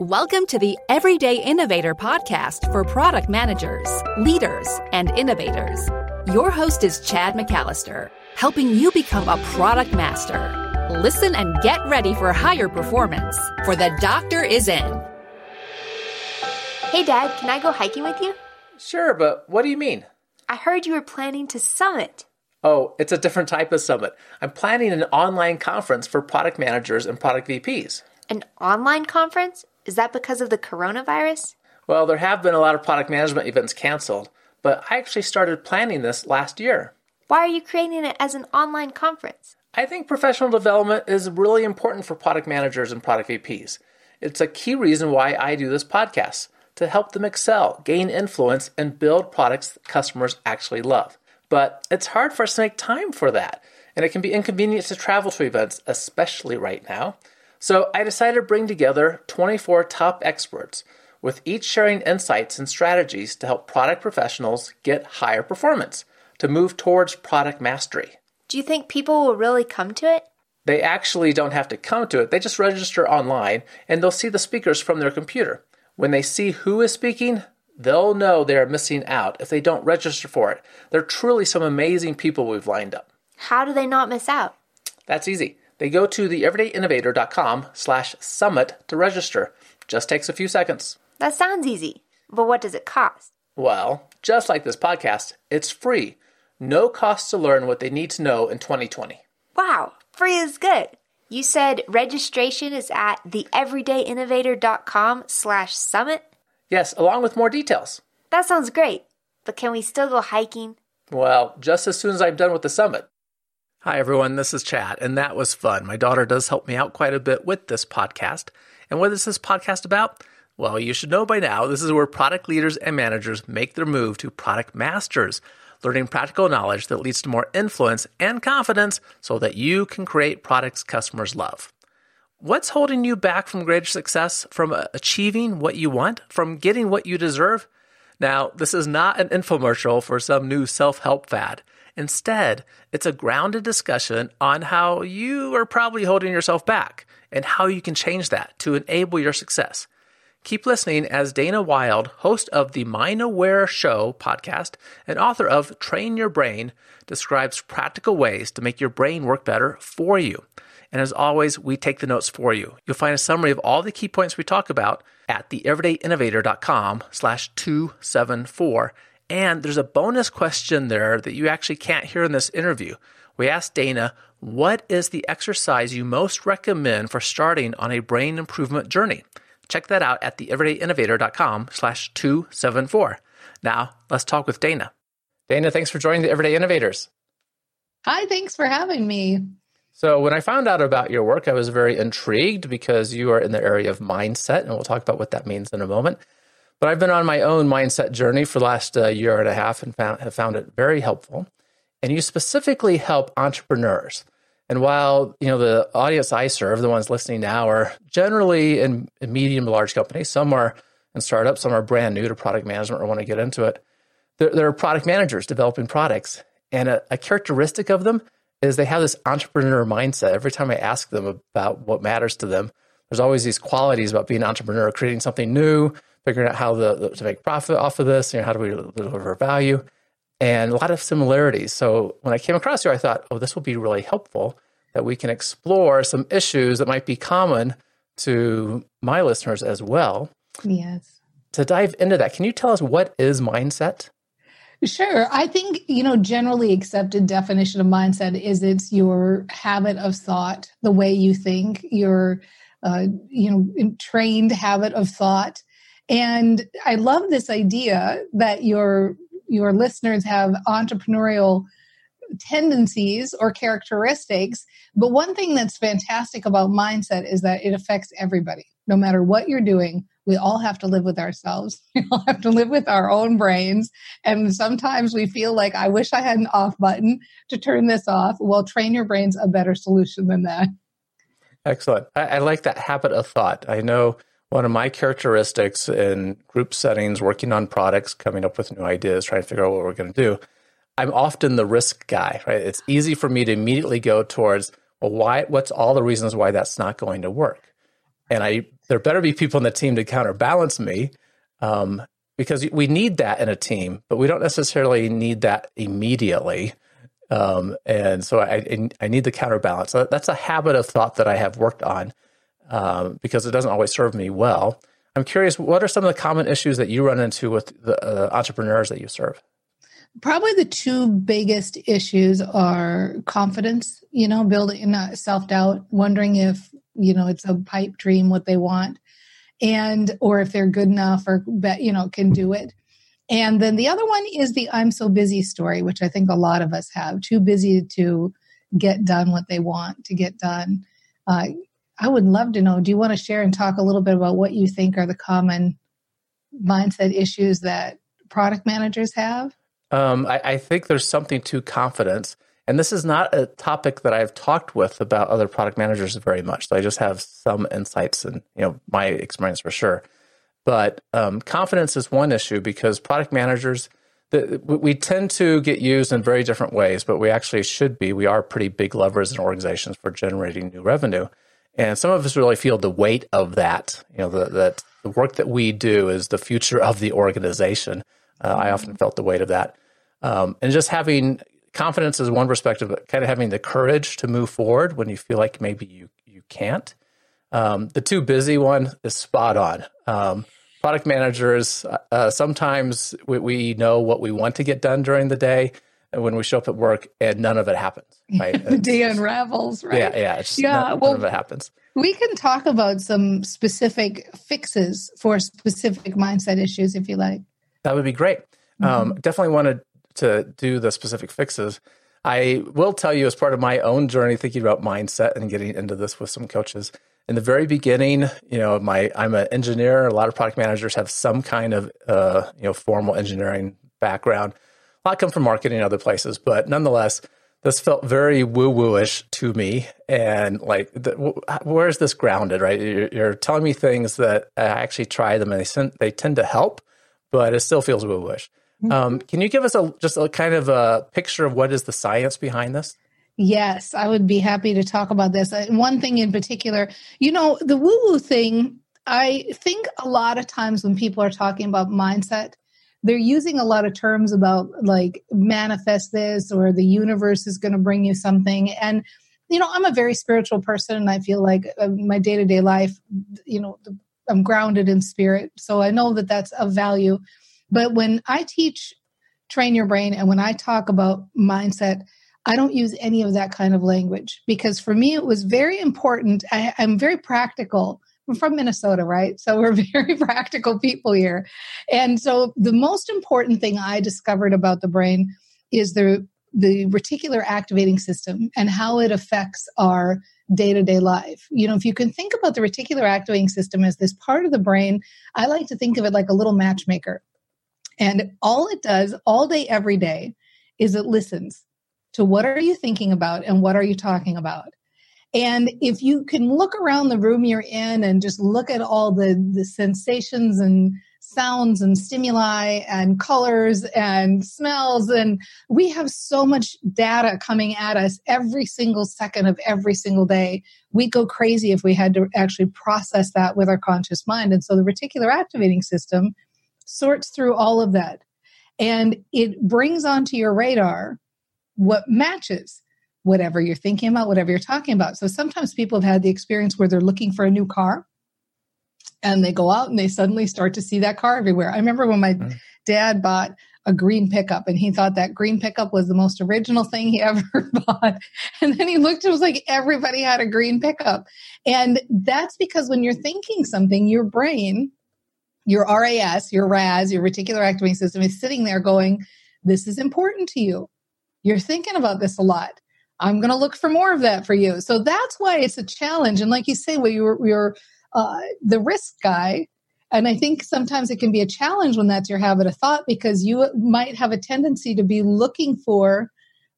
Welcome to the Everyday Innovator podcast for product managers, leaders, and innovators. Your host is Chad McAllister, helping you become a product master. Listen and get ready for higher performance, for the doctor is in. Hey, Dad, can I go hiking with you? Sure, but what do you mean? I heard you were planning to summit. Oh, it's a different type of summit. I'm planning an online conference for product managers and product VPs. An online conference? Is that because of the coronavirus? Well, there have been a lot of product management events canceled, but I actually started planning this last year. Why are you creating it as an online conference? I think professional development is really important for product managers and product VPs. It's a key reason why I do this podcast to help them excel, gain influence, and build products customers actually love. But it's hard for us to make time for that, and it can be inconvenient to travel to events, especially right now. So I decided to bring together 24 top experts, with each sharing insights and strategies to help product professionals get higher performance, to move towards product mastery. Do you think people will really come to it? They actually don't have to come to it, they just register online and they'll see the speakers from their computer. When they see who is speaking, they'll know they are missing out if they don't register for it. They're truly some amazing people we've lined up. How do they not miss out? That's easy. They go to theeverydayinnovator.com slash summit to register. Just takes a few seconds. That sounds easy. But what does it cost? Well, just like this podcast, it's free. No cost to learn what they need to know in 2020. Wow, free is good. You said registration is at theeverydayinnovator.com slash summit? Yes, along with more details. That sounds great. But can we still go hiking? Well, just as soon as I'm done with the summit. Hi, everyone. This is Chad, and that was fun. My daughter does help me out quite a bit with this podcast. And what is this podcast about? Well, you should know by now this is where product leaders and managers make their move to product masters, learning practical knowledge that leads to more influence and confidence so that you can create products customers love. What's holding you back from greater success, from achieving what you want, from getting what you deserve? Now, this is not an infomercial for some new self help fad. Instead, it's a grounded discussion on how you are probably holding yourself back and how you can change that to enable your success. Keep listening as Dana Wilde, host of the Mind Aware Show podcast and author of Train Your Brain, describes practical ways to make your brain work better for you. And as always, we take the notes for you. You'll find a summary of all the key points we talk about at theeverydayinnovator.com slash 274 and there's a bonus question there that you actually can't hear in this interview. We asked Dana, what is the exercise you most recommend for starting on a brain improvement journey? Check that out at theeverydayinnovator.com slash 274. Now, let's talk with Dana. Dana, thanks for joining the Everyday Innovators. Hi, thanks for having me. So, when I found out about your work, I was very intrigued because you are in the area of mindset, and we'll talk about what that means in a moment. But I've been on my own mindset journey for the last uh, year and a half and found, have found it very helpful. And you specifically help entrepreneurs. And while you know the audience I serve, the ones listening now, are generally in, in medium to large companies, some are in startups, some are brand new to product management or want to get into it. There, there are product managers developing products, and a, a characteristic of them is they have this entrepreneur mindset. Every time I ask them about what matters to them, there's always these qualities about being an entrepreneur, creating something new, figuring out how the, to make profit off of this, you know, how do we deliver value, and a lot of similarities. So when I came across you, I thought, oh, this will be really helpful that we can explore some issues that might be common to my listeners as well. Yes. To dive into that, can you tell us what is mindset? Sure. I think, you know, generally accepted definition of mindset is it's your habit of thought, the way you think, your uh, you know, trained habit of thought. And I love this idea that your your listeners have entrepreneurial tendencies or characteristics. But one thing that's fantastic about mindset is that it affects everybody. No matter what you're doing, we all have to live with ourselves. We all have to live with our own brains. And sometimes we feel like, I wish I had an off button to turn this off. Well, train your brain's a better solution than that. Excellent. I, I like that habit of thought. I know one of my characteristics in group settings, working on products, coming up with new ideas, trying to figure out what we're going to do, I'm often the risk guy, right? It's easy for me to immediately go towards, well, why, what's all the reasons why that's not going to work? and I there better be people in the team to counterbalance me. Um, because we need that in a team, but we don't necessarily need that immediately. Um, and so I, I need the counterbalance. So That's a habit of thought that I have worked on um, because it doesn't always serve me well. I'm curious, what are some of the common issues that you run into with the uh, entrepreneurs that you serve? Probably the two biggest issues are confidence, you know, building self doubt, wondering if, you know, it's a pipe dream what they want and or if they're good enough or you know can do it and then the other one is the i'm so busy story which i think a lot of us have too busy to get done what they want to get done uh, i would love to know do you want to share and talk a little bit about what you think are the common mindset issues that product managers have um, I, I think there's something to confidence and this is not a topic that I've talked with about other product managers very much. So I just have some insights and you know my experience for sure. But um, confidence is one issue because product managers the, we tend to get used in very different ways, but we actually should be. We are pretty big levers in organizations for generating new revenue, and some of us really feel the weight of that. You know, the, that the work that we do is the future of the organization. Uh, I often felt the weight of that, um, and just having confidence is one perspective, but kind of having the courage to move forward when you feel like maybe you you can't. Um, the too busy one is spot on. Um, product managers uh, sometimes we, we, know what we want to get done during the day, when we show up at work, and none of it happens. Right? the day unravels. Right? Yeah, yeah, yeah. None, well, none of it happens. We can talk about some specific fixes for specific mindset issues if you like. That would be great. Um, mm-hmm. definitely wanted to to do the specific fixes. I will tell you, as part of my own journey, thinking about mindset and getting into this with some coaches. In the very beginning, you know, my I'm an engineer. A lot of product managers have some kind of uh, you know formal engineering background. A lot come from marketing and other places, but nonetheless, this felt very woo woo-ish to me. And like, the, where is this grounded? Right? You're, you're, telling me things that I actually try them, and they they tend to help, but it still feels woo woo-ish. Um, mm-hmm. can you give us a just a kind of a picture of what is the science behind this? Yes, I would be happy to talk about this. Uh, one thing in particular, you know, the woo woo thing, I think a lot of times when people are talking about mindset, they're using a lot of terms about like manifest this or the universe is going to bring you something. And, you know, I'm a very spiritual person and I feel like uh, my day to day life, you know, I'm grounded in spirit. So I know that that's of value. But when I teach train your brain and when I talk about mindset, I don't use any of that kind of language because for me it was very important. I, am very practical. From Minnesota, right? So we're very practical people here. And so the most important thing I discovered about the brain is the the reticular activating system and how it affects our day-to-day life. You know, if you can think about the reticular activating system as this part of the brain, I like to think of it like a little matchmaker. And all it does all day, every day, is it listens to what are you thinking about and what are you talking about. And if you can look around the room you're in and just look at all the, the sensations and sounds and stimuli and colors and smells, and we have so much data coming at us every single second of every single day. We go crazy if we had to actually process that with our conscious mind. And so the reticular activating system sorts through all of that and it brings onto your radar what matches whatever you're thinking about, whatever you're talking about. So sometimes people have had the experience where they're looking for a new car and they go out and they suddenly start to see that car everywhere. I remember when my mm-hmm. dad bought a green pickup and he thought that green pickup was the most original thing he ever bought. And then he looked, it was like everybody had a green pickup. And that's because when you're thinking something, your brain your RAS, your RAS, your reticular activating system is sitting there going, This is important to you. You're thinking about this a lot. I'm going to look for more of that for you. So that's why it's a challenge. And like you say, well, you're, you're uh, the risk guy. And I think sometimes it can be a challenge when that's your habit of thought because you might have a tendency to be looking for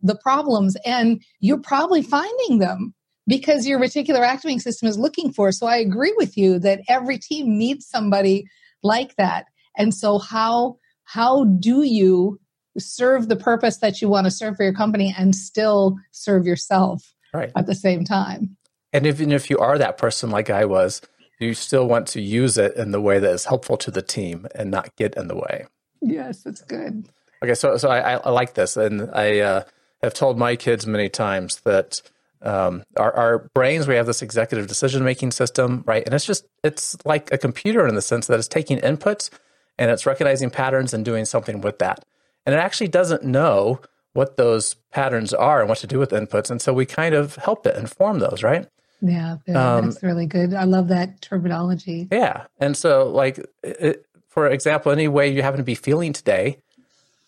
the problems and you're probably finding them because your reticular activating system is looking for. So I agree with you that every team needs somebody like that. And so how how do you serve the purpose that you want to serve for your company and still serve yourself right. at the same time? And even if you are that person like I was, you still want to use it in the way that is helpful to the team and not get in the way. Yes, that's good. Okay, so so I, I like this, and I uh, have told my kids many times that um, our, our brains we have this executive decision making system, right? And it's just it's like a computer in the sense that it's taking inputs and it's recognizing patterns and doing something with that, and it actually doesn't know what those patterns are and what to do with inputs, and so we kind of help it inform those, right? Yeah, um, that's really good. I love that terminology. Yeah, and so like it, for example, any way you happen to be feeling today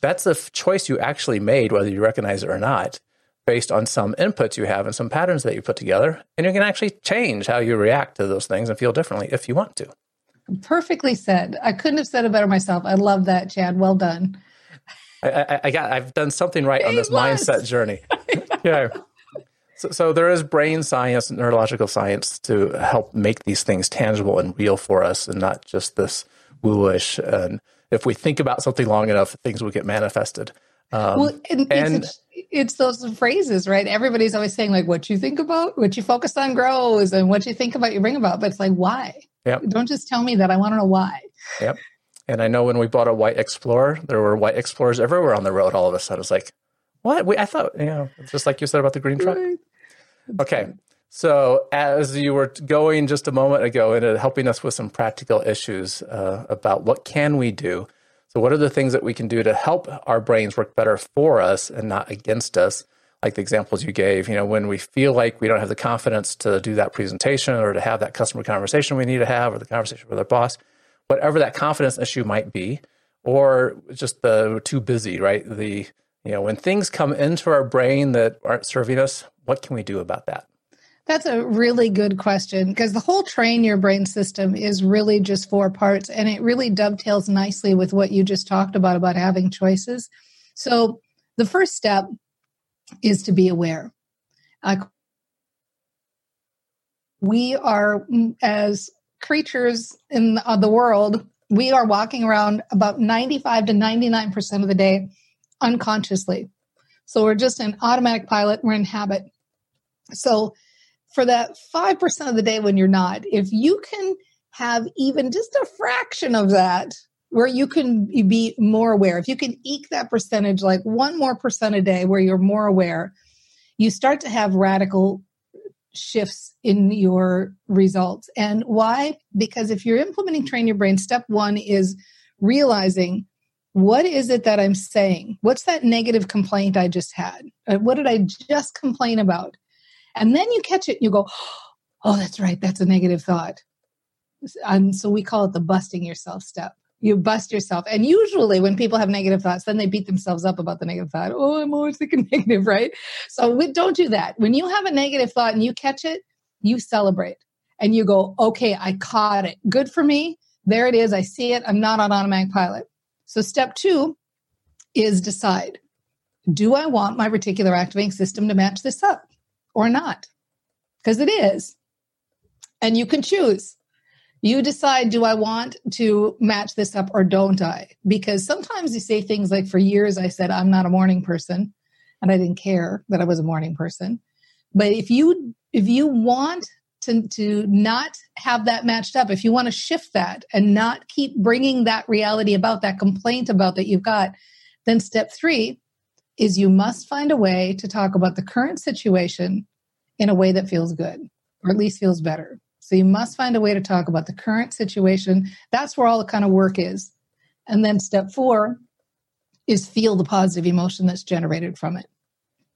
that's a choice you actually made, whether you recognize it or not, based on some inputs you have and some patterns that you put together. And you can actually change how you react to those things and feel differently if you want to. Perfectly said. I couldn't have said it better myself. I love that, Chad. Well done. I, I, got. I've done something right on this mindset journey. yeah. So, so there is brain science neurological science to help make these things tangible and real for us, and not just this wooish and if we think about something long enough, things will get manifested. Um, well, and, and it's, it's, those phrases, right? Everybody's always saying like, "What you think about, what you focus on grows, and what you think about, you bring about." But it's like, why? Yep. Don't just tell me that. I want to know why. Yep. And I know when we bought a white Explorer, there were white Explorers everywhere on the road. All of a sudden, it's like, what? We, I thought, you know, just like you said about the green truck. Right. Okay. So, as you were going just a moment ago into helping us with some practical issues uh, about what can we do. So, what are the things that we can do to help our brains work better for us and not against us? Like the examples you gave, you know, when we feel like we don't have the confidence to do that presentation or to have that customer conversation we need to have or the conversation with our boss, whatever that confidence issue might be, or just the too busy, right? The, you know, when things come into our brain that aren't serving us, what can we do about that? That's a really good question because the whole train your brain system is really just four parts and it really dovetails nicely with what you just talked about about having choices. So the first step is to be aware. Uh, we are mm, as creatures in the, uh, the world, we are walking around about 95 to 99% of the day unconsciously. So we're just in automatic pilot, we're in habit. So for that 5% of the day when you're not, if you can have even just a fraction of that where you can be more aware, if you can eke that percentage like one more percent a day where you're more aware, you start to have radical shifts in your results. And why? Because if you're implementing train your brain, step one is realizing what is it that I'm saying? What's that negative complaint I just had? Uh, what did I just complain about? And then you catch it and you go, oh, that's right. That's a negative thought. And so we call it the busting yourself step. You bust yourself. And usually when people have negative thoughts, then they beat themselves up about the negative thought. Oh, I'm always thinking negative, right? So we, don't do that. When you have a negative thought and you catch it, you celebrate and you go, okay, I caught it. Good for me. There it is. I see it. I'm not on automatic pilot. So step two is decide do I want my reticular activating system to match this up? or not because it is. And you can choose. You decide, do I want to match this up or don't I? Because sometimes you say things like, for years, I said, I'm not a morning person. And I didn't care that I was a morning person. But if you, if you want to, to not have that matched up, if you want to shift that and not keep bringing that reality about that complaint about that you've got, then step three is you must find a way to talk about the current situation in a way that feels good or at least feels better. So you must find a way to talk about the current situation. That's where all the kind of work is. And then step four is feel the positive emotion that's generated from it.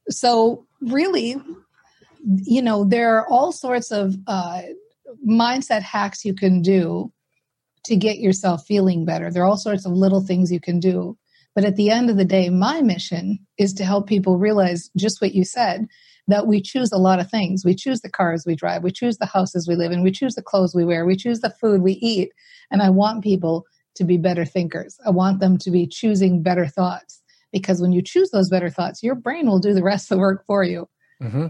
So, really, you know, there are all sorts of uh, mindset hacks you can do to get yourself feeling better. There are all sorts of little things you can do. But at the end of the day, my mission is to help people realize just what you said that we choose a lot of things. We choose the cars we drive, we choose the houses we live in, we choose the clothes we wear, we choose the food we eat. And I want people to be better thinkers. I want them to be choosing better thoughts because when you choose those better thoughts, your brain will do the rest of the work for you. Mm-hmm.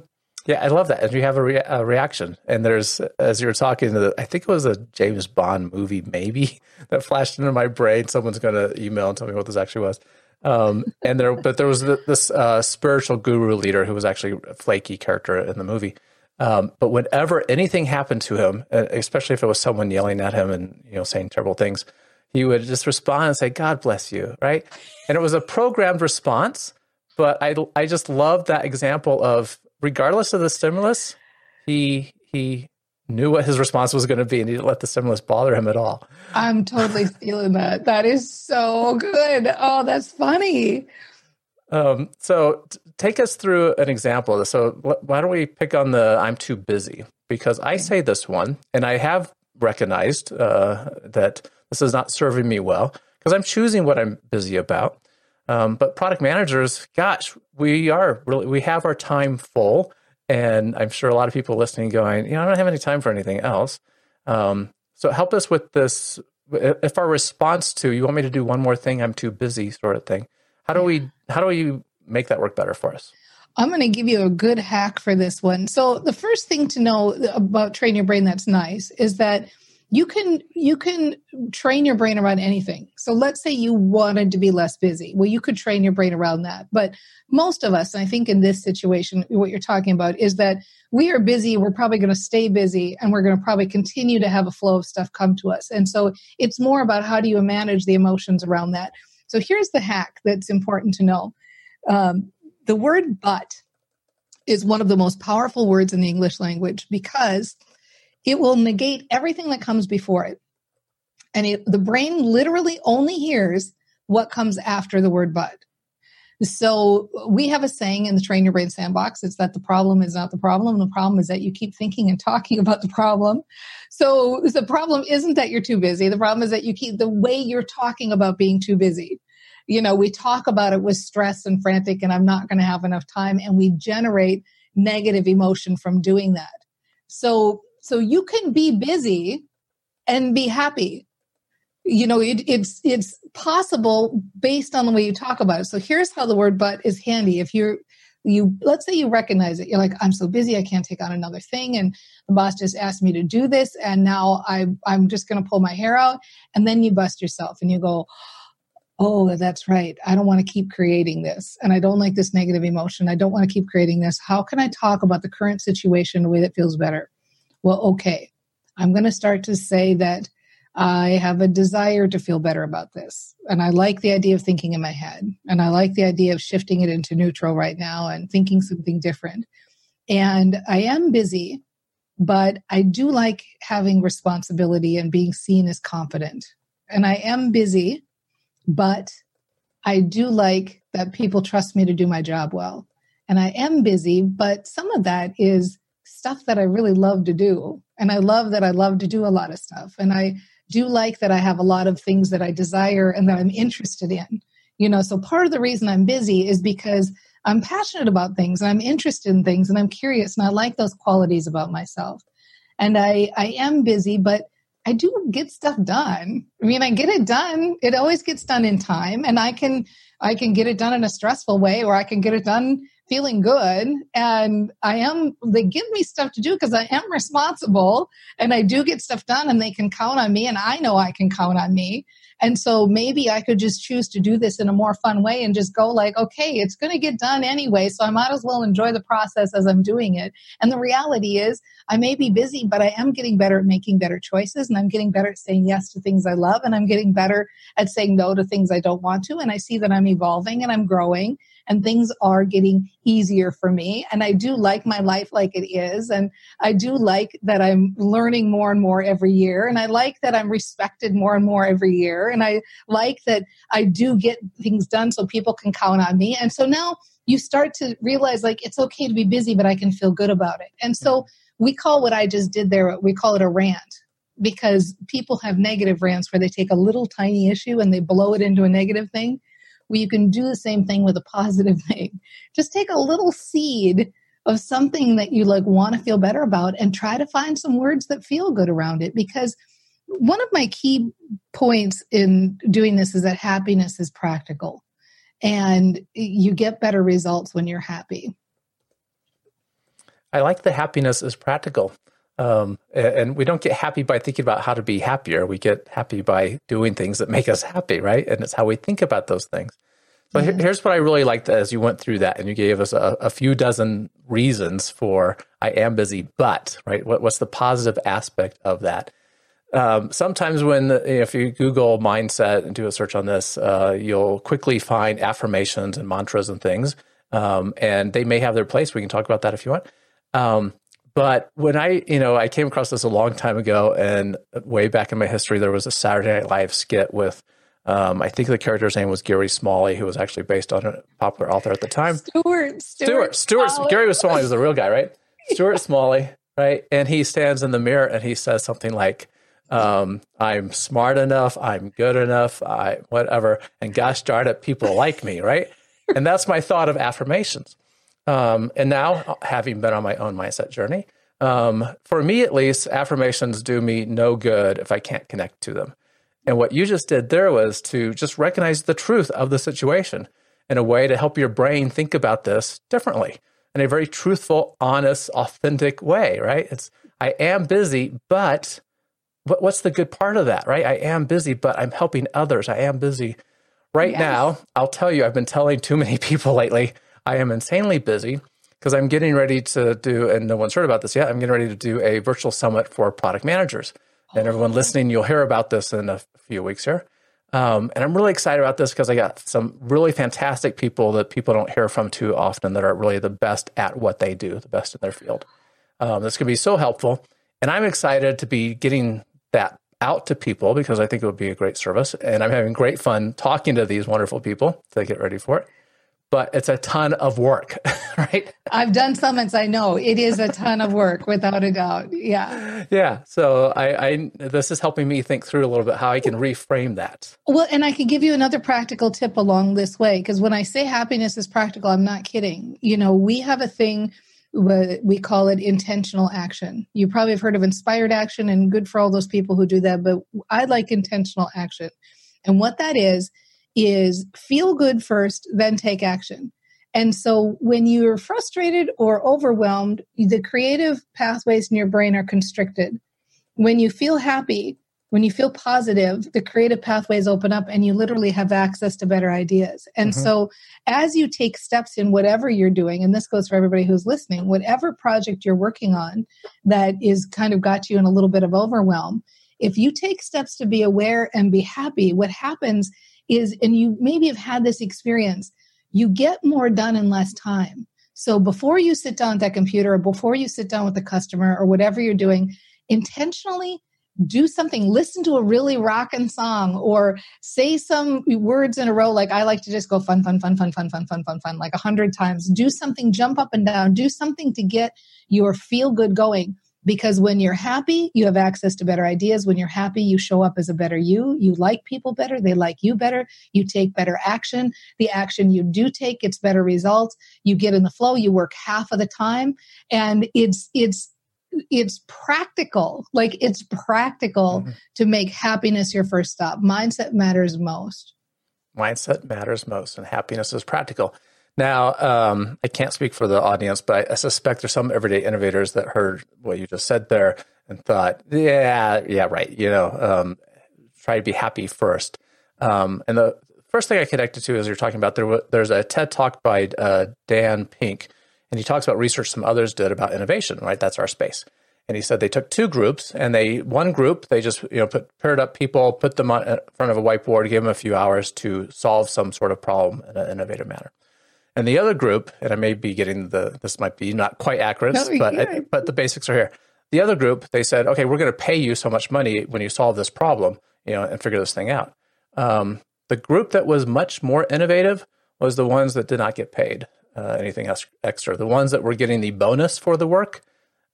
Yeah, I love that. And you have a, re- a, reaction. And there's, as you were talking, I think it was a James Bond movie, maybe, that flashed into my brain. Someone's going to email and tell me what this actually was. Um, and there, but there was this uh, spiritual guru leader who was actually a flaky character in the movie. Um, but whenever anything happened to him, uh, especially if it was someone yelling at him and you know saying terrible things, he would just respond and say, "God bless you," right? And it was a programmed response, but I I just love that example of regardless of the stimulus, he he knew what his response was going to be and he didn't let the stimulus bother him at all. I'm totally feeling that. That is so good. Oh, that's funny. Um, so t- take us through an example. So l- why don't we pick on the I'm too busy? Because I say this one and I have recognized uh, that this is not serving me well because I'm choosing what I'm busy about. Um, but product managers, gosh, we are really, we have our time full. And I'm sure a lot of people listening going, you know, I don't have any time for anything else. Um, so help us with this. If our response to, you want me to do one more thing, I'm too busy sort of thing. How do we, how do we make that work better for us? I'm going to give you a good hack for this one. So the first thing to know about train your brain that's nice is that you can you can train your brain around anything. So let's say you wanted to be less busy. Well you could train your brain around that. But most of us i think in this situation what you're talking about is that we are busy we're probably going to stay busy and we're going to probably continue to have a flow of stuff come to us. And so it's more about how do you manage the emotions around that. So here's the hack that's important to know. Um, the word but is one of the most powerful words in the english language because it will negate everything that comes before it. And it, the brain literally only hears what comes after the word but. So we have a saying in the Train Your Brain Sandbox. It's that the problem is not the problem. The problem is that you keep thinking and talking about the problem. So the problem isn't that you're too busy. The problem is that you keep the way you're talking about being too busy. You know, we talk about it with stress and frantic and I'm not going to have enough time. And we generate negative emotion from doing that. So so you can be busy and be happy. You know, it, it's it's possible based on the way you talk about it. So here's how the word "but" is handy. If you're you let's say you recognize it you're like i'm so busy i can't take on another thing and the boss just asked me to do this and now i i'm just going to pull my hair out and then you bust yourself and you go oh that's right i don't want to keep creating this and i don't like this negative emotion i don't want to keep creating this how can i talk about the current situation in a way that feels better well, okay, I'm going to start to say that I have a desire to feel better about this. And I like the idea of thinking in my head. And I like the idea of shifting it into neutral right now and thinking something different. And I am busy, but I do like having responsibility and being seen as confident. And I am busy, but I do like that people trust me to do my job well. And I am busy, but some of that is stuff that I really love to do. And I love that I love to do a lot of stuff. And I do like that I have a lot of things that I desire and that I'm interested in. You know, so part of the reason I'm busy is because I'm passionate about things and I'm interested in things and I'm curious and I like those qualities about myself. And I I am busy, but I do get stuff done. I mean, I get it done. It always gets done in time and I can I can get it done in a stressful way or I can get it done feeling good and I am they give me stuff to do because I am responsible and I do get stuff done and they can count on me and I know I can count on me. And so maybe I could just choose to do this in a more fun way and just go like, okay, it's going to get done anyway, so I might as well enjoy the process as I'm doing it. And the reality is I may be busy, but I am getting better at making better choices and I'm getting better at saying yes to things I love and I'm getting better at saying no to things I don't want to and I see that I'm evolving and I'm growing and things are getting easier for me. And I do like my life like it is. And I do like that I'm learning more and more every year. And I like that I'm respected more and more every year. And I like that I do get things done so people can count on me. And so now you start to realize like it's okay to be busy, but I can feel good about it. And so we call what I just did there, we call it a rant because people have negative rants where they take a little tiny issue and they blow it into a negative thing well, you can do the same thing with a positive thing. Just take a little seed of something that you like want to feel better about and try to find some words that feel good around it because one of my key points in doing this is that happiness is practical and you get better results when you're happy. I like the happiness is practical. Um, and we don't get happy by thinking about how to be happier. We get happy by doing things that make us happy, right? And it's how we think about those things. But yeah. here's what I really liked as you went through that and you gave us a, a few dozen reasons for I am busy, but, right? What, what's the positive aspect of that? Um, sometimes when if you Google mindset and do a search on this, uh, you'll quickly find affirmations and mantras and things, um, and they may have their place. We can talk about that if you want. Um, but when I, you know, I came across this a long time ago, and way back in my history, there was a Saturday Night Live skit with, um, I think the character's name was Gary Smalley, who was actually based on a popular author at the time. Stuart, Stuart, Stuart, Stuart Gary was Smalley was the real guy, right? Stuart Smalley, right? And he stands in the mirror and he says something like, um, I'm smart enough, I'm good enough, I whatever, and gosh darn it, people like me, right? And that's my thought of affirmations. Um, and now, having been on my own mindset journey, um, for me at least, affirmations do me no good if I can't connect to them. And what you just did there was to just recognize the truth of the situation in a way to help your brain think about this differently in a very truthful, honest, authentic way, right? It's, I am busy, but what's the good part of that, right? I am busy, but I'm helping others. I am busy. Right yes. now, I'll tell you, I've been telling too many people lately, I am insanely busy because I'm getting ready to do, and no one's heard about this yet, I'm getting ready to do a virtual summit for product managers. And everyone listening, you'll hear about this in a few weeks here. Um, and I'm really excited about this because I got some really fantastic people that people don't hear from too often that are really the best at what they do, the best in their field. Um, this could be so helpful. And I'm excited to be getting that out to people because I think it would be a great service. And I'm having great fun talking to these wonderful people to get ready for it but it's a ton of work, right? I've done summits. I know it is a ton of work, without a doubt. Yeah. Yeah. So I, I, this is helping me think through a little bit how I can reframe that. Well, and I could give you another practical tip along this way because when I say happiness is practical, I'm not kidding. You know, we have a thing. We call it intentional action. You probably have heard of inspired action, and good for all those people who do that. But I like intentional action, and what that is is feel good first, then take action. And so when you're frustrated or overwhelmed, the creative pathways in your brain are constricted. When you feel happy, when you feel positive, the creative pathways open up and you literally have access to better ideas. And mm-hmm. so as you take steps in whatever you're doing, and this goes for everybody who's listening, whatever project you're working on that is kind of got you in a little bit of overwhelm, if you take steps to be aware and be happy, what happens is, and you maybe have had this experience, you get more done in less time. So before you sit down at that computer or before you sit down with the customer or whatever you're doing, intentionally do something listen to a really rocking song or say some words in a row like i like to just go fun fun fun fun fun fun fun fun fun like a hundred times. Do something jump up and down. Do something to get your feel good going because when you're happy, you have access to better ideas. When you're happy, you show up as a better you. You like people better. They like you better. You take better action. The action you do take gets better results. You get in the flow. You work half of the time. And it's, it's, it's practical. Like it's practical mm-hmm. to make happiness your first stop. Mindset matters most. Mindset matters most, and happiness is practical. Now, um, I can't speak for the audience, but I, suspect there's some everyday innovators that heard what you just said there and thought, yeah, yeah, right. You know, um, try to be happy first. Um, and the first thing I connected to as you're talking about there, there's a TED talk by uh, Dan Pink, and he talks about research some others did about innovation. Right, that's our space. And he said they took two groups, and they one group they just you know put paired up people, put them on, in front of a whiteboard, gave them a few hours to solve some sort of problem in an innovative manner. And the other group, and I may be getting the this might be not quite accurate, no, but I, but the basics are here. The other group, they said, okay, we're going to pay you so much money when you solve this problem, you know, and figure this thing out. Um, the group that was much more innovative was the ones that did not get paid uh, anything else extra. The ones that were getting the bonus for the work,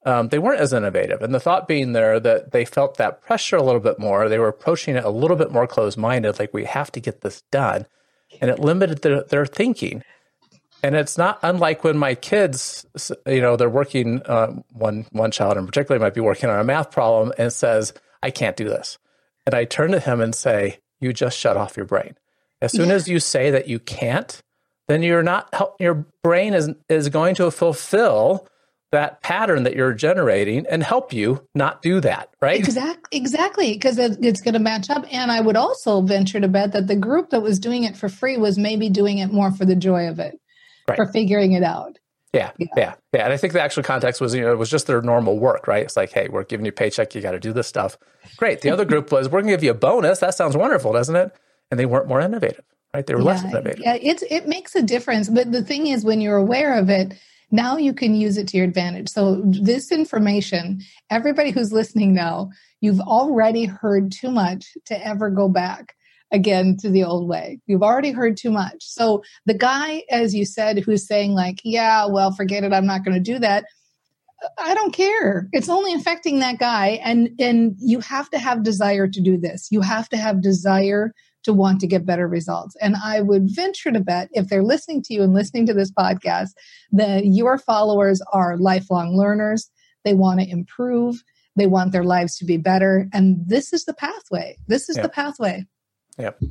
um, they weren't as innovative. And the thought being there that they felt that pressure a little bit more. They were approaching it a little bit more closed minded, like we have to get this done. And it limited their, their thinking. And it's not unlike when my kids, you know, they're working. Uh, one one child in particular might be working on a math problem and says, "I can't do this," and I turn to him and say, "You just shut off your brain. As soon yeah. as you say that you can't, then you're not. Your brain is is going to fulfill that pattern that you're generating and help you not do that, right? Exactly, exactly, because it's going to match up. And I would also venture to bet that the group that was doing it for free was maybe doing it more for the joy of it, right. for figuring it out. Yeah, yeah, yeah, yeah. And I think the actual context was, you know, it was just their normal work, right? It's like, hey, we're giving you a paycheck, you got to do this stuff. Great. The other group was, we're going to give you a bonus. That sounds wonderful, doesn't it? And they weren't more innovative, right? They were yeah, less innovative. Yeah, it's it makes a difference. But the thing is, when you're aware of it, now you can use it to your advantage. So this information, everybody who's listening now, you've already heard too much to ever go back again to the old way. You've already heard too much. So the guy, as you said, who's saying, like, yeah, well, forget it, I'm not going to do that. I don't care. It's only affecting that guy. And and you have to have desire to do this. You have to have desire to want to get better results. And I would venture to bet if they're listening to you and listening to this podcast, that your followers are lifelong learners. They want to improve. They want their lives to be better. And this is the pathway. This is the pathway. Yep.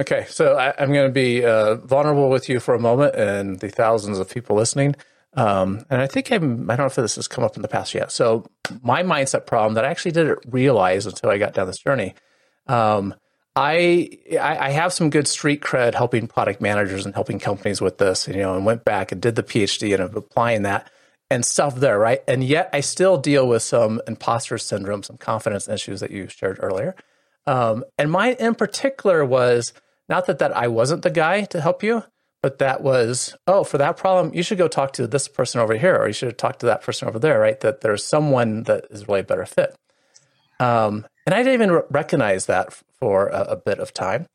Okay, so I, am going to be uh, vulnerable with you for a moment and the thousands of people listening. Um, and I think I'm, I don't know if this has come up in the past yet. So my mindset problem that I actually didn't realize until I got down this journey. Um, I, I have some good street cred helping product managers and helping companies with this, you know, and went back and did the PhD and applying that and stuff there, right? And yet I still deal with some imposter syndrome, some confidence issues that you shared earlier. Um, and mine in particular was not that that I wasn't the guy to help you, but that was oh for that problem you should go talk to this person over here or you should talk to that person over there, right? That there's someone that is really better fit. Um, and I didn't even recognize that for a, a bit of time,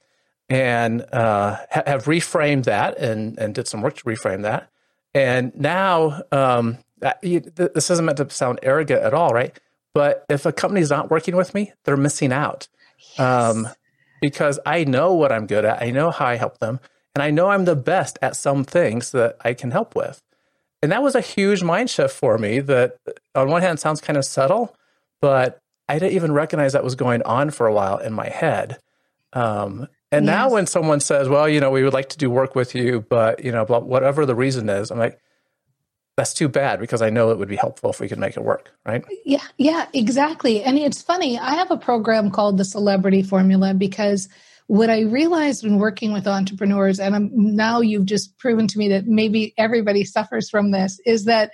and uh, ha- have reframed that and and did some work to reframe that. And now um, this isn't meant to sound arrogant at all, right? But if a company's not working with me, they're missing out yes. um, because I know what I'm good at. I know how I help them. And I know I'm the best at some things that I can help with. And that was a huge mind shift for me that, on one hand, sounds kind of subtle, but I didn't even recognize that was going on for a while in my head. Um, and yes. now when someone says, well, you know, we would like to do work with you, but, you know, whatever the reason is, I'm like, that's too bad because I know it would be helpful if we could make it work, right? Yeah, yeah, exactly. And it's funny, I have a program called the Celebrity Formula because what I realized when working with entrepreneurs, and I'm, now you've just proven to me that maybe everybody suffers from this, is that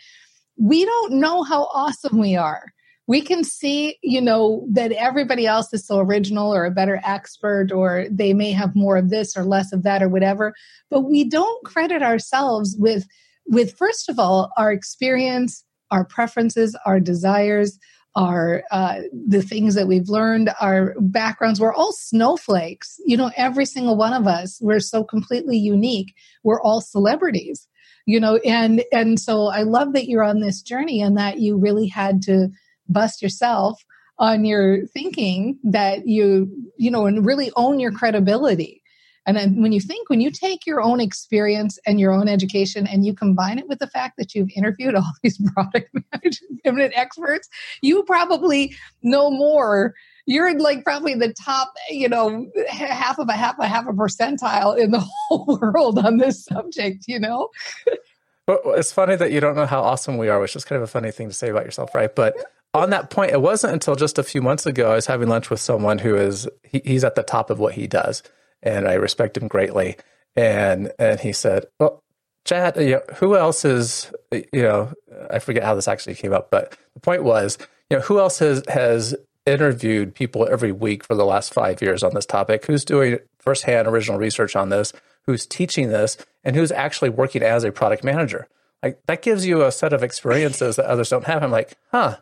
we don't know how awesome we are. We can see, you know, that everybody else is so original or a better expert, or they may have more of this or less of that or whatever, but we don't credit ourselves with with first of all our experience our preferences our desires our uh, the things that we've learned our backgrounds we're all snowflakes. You know every single one of us we're so completely unique. We're all celebrities you know and and so i love that you're on this journey and that you really had to bust yourself on your thinking that you you know and really own your credibility and then when you think, when you take your own experience and your own education and you combine it with the fact that you've interviewed all these product management experts, you probably know more. You're like probably the top, you know, half of a half a half a percentile in the whole world on this subject, you know? Well, it's funny that you don't know how awesome we are, which is kind of a funny thing to say about yourself, right? But on that point, it wasn't until just a few months ago I was having lunch with someone who is he, he's at the top of what he does and I respect him greatly. And and he said, "Well, Chad, you know, who else is you know I forget how this actually came up, but the point was, you know, who else has has interviewed people every week for the last five years on this topic? Who's doing firsthand original research on this? Who's teaching this? And who's actually working as a product manager? Like that gives you a set of experiences that others don't have. I'm like, huh,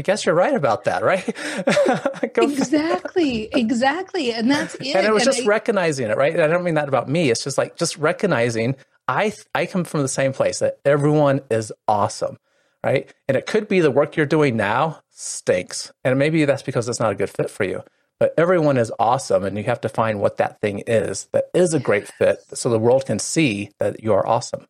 I guess you're right about that, right? exactly, exactly, and that's it. And it was and just I, recognizing it, right? I don't mean that about me. It's just like just recognizing I I come from the same place that everyone is awesome, right? And it could be the work you're doing now stinks, and maybe that's because it's not a good fit for you. But everyone is awesome, and you have to find what that thing is that is a great fit, so the world can see that you are awesome.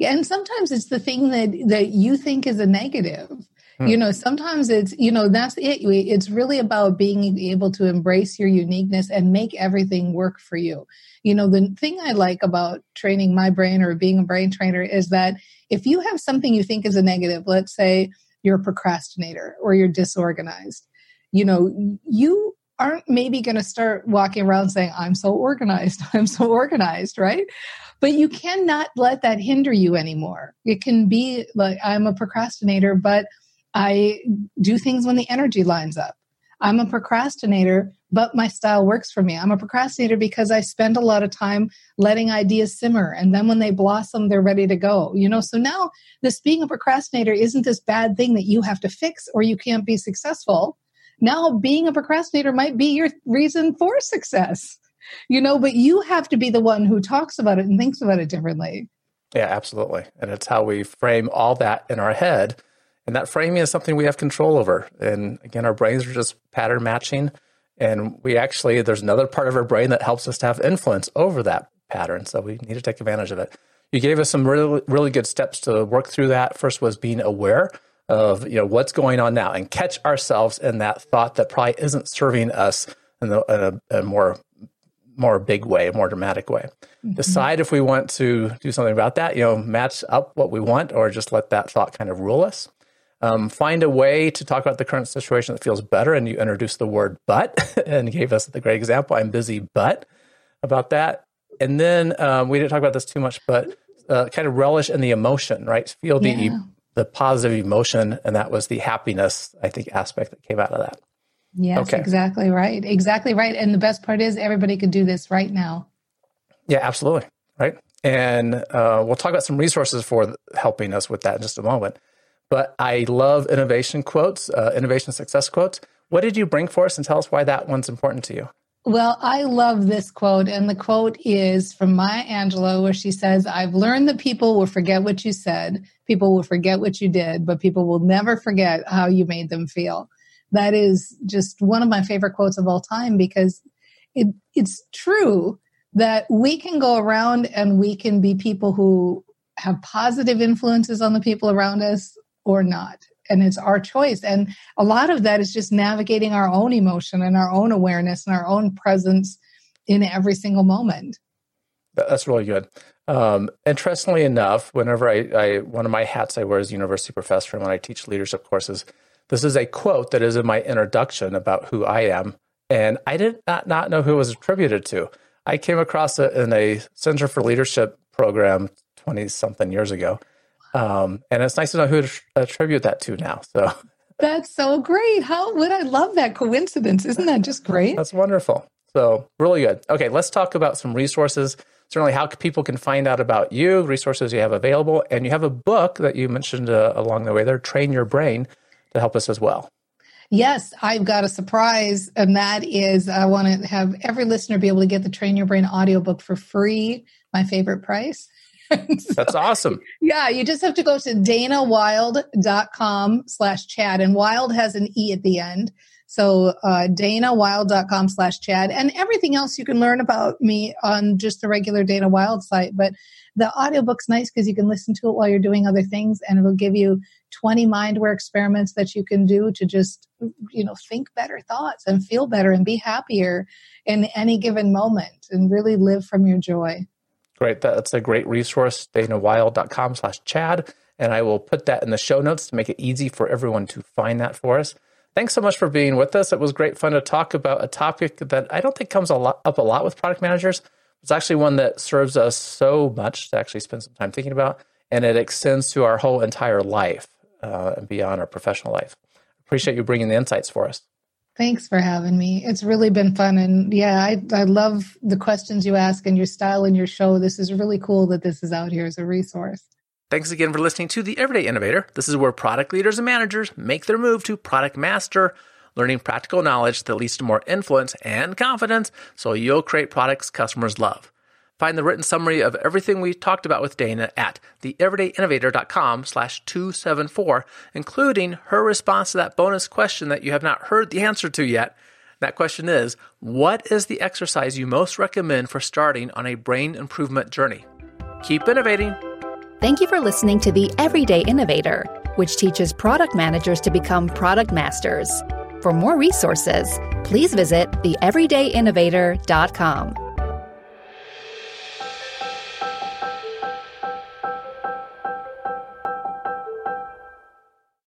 Yeah, and sometimes it's the thing that that you think is a negative Hmm. You know, sometimes it's, you know, that's it. It's really about being able to embrace your uniqueness and make everything work for you. You know, the thing I like about training my brain or being a brain trainer is that if you have something you think is a negative, let's say you're a procrastinator or you're disorganized, you know, you aren't maybe going to start walking around saying, I'm so organized, I'm so organized, right? But you cannot let that hinder you anymore. It can be like, I'm a procrastinator, but I do things when the energy lines up. I'm a procrastinator, but my style works for me. I'm a procrastinator because I spend a lot of time letting ideas simmer. And then when they blossom, they're ready to go. You know, so now this being a procrastinator isn't this bad thing that you have to fix or you can't be successful. Now being a procrastinator might be your reason for success. You know, but you have to be the one who talks about it and thinks about it differently. Yeah, absolutely. And it's how we frame all that in our head and that framing is something we have control over. And again, our brains are just pattern matching. And we actually, there's another part of our brain that helps us to have influence over that pattern. So we need to take advantage of it. You gave us some really, really good steps to work through that. First was being aware of, you know, what's going on now and catch ourselves in that thought that probably isn't serving us in, the, in a, a more more big way, a more dramatic way. Mm-hmm. Decide if we want to do something about that, you know, match up what we want or just let that thought kind of rule us. Um, find a way to talk about the current situation that feels better. And you introduced the word but and gave us the great example. I'm busy, but about that. And then um, we didn't talk about this too much, but uh, kind of relish in the emotion, right? Feel the yeah. the positive emotion, and that was the happiness, I think, aspect that came out of that. Yes, okay. exactly right. Exactly right. And the best part is everybody can do this right now. Yeah, absolutely. Right. And uh, we'll talk about some resources for helping us with that in just a moment but I love innovation quotes, uh, innovation success quotes. What did you bring for us and tell us why that one's important to you? Well, I love this quote, and the quote is from Maya Angelou, where she says, I've learned that people will forget what you said, people will forget what you did, but people will never forget how you made them feel. That is just one of my favorite quotes of all time because it, it's true that we can go around and we can be people who have positive influences on the people around us or not. And it's our choice. And a lot of that is just navigating our own emotion and our own awareness and our own presence in every single moment. That's really good. Um, interestingly enough, whenever I, I, one of my hats I wear as a university professor, and when I teach leadership courses, this is a quote that is in my introduction about who I am, and I did not, not know who it was attributed to. I came across it in a Center for Leadership program twenty something years ago, um, and it's nice to know who to attribute that to now. So that's so great. How would I love that coincidence? Isn't that just great? That's wonderful. So really good. Okay, let's talk about some resources. Certainly, how people can find out about you, resources you have available, and you have a book that you mentioned uh, along the way there, Train Your Brain, to help us as well. Yes, I've got a surprise, and that is I want to have every listener be able to get the Train Your Brain audiobook for free, my favorite price. So, That's awesome. Yeah, you just have to go to danawilde.com slash Chad, and wild has an E at the end. So uh, danawilde.com slash Chad, and everything else you can learn about me on just the regular Dana Wilde site. But the audiobook's nice because you can listen to it while you're doing other things, and it'll give you 20 mindware experiments that you can do to just, you know, think better thoughts and feel better and be happier in any given moment and really live from your joy. Great. That's a great resource, danawilde.com slash Chad. And I will put that in the show notes to make it easy for everyone to find that for us. Thanks so much for being with us. It was great fun to talk about a topic that I don't think comes a lot, up a lot with product managers. It's actually one that serves us so much to actually spend some time thinking about, and it extends to our whole entire life uh, and beyond our professional life. Appreciate you bringing the insights for us. Thanks for having me. It's really been fun. And yeah, I, I love the questions you ask and your style and your show. This is really cool that this is out here as a resource. Thanks again for listening to The Everyday Innovator. This is where product leaders and managers make their move to product master, learning practical knowledge that leads to more influence and confidence so you'll create products customers love. Find the written summary of everything we talked about with Dana at theeverydayinnovator.com slash 274, including her response to that bonus question that you have not heard the answer to yet. That question is, what is the exercise you most recommend for starting on a brain improvement journey? Keep innovating. Thank you for listening to The Everyday Innovator. which teaches product managers to become product masters. For more resources, please visit theeverydayinnovator.com.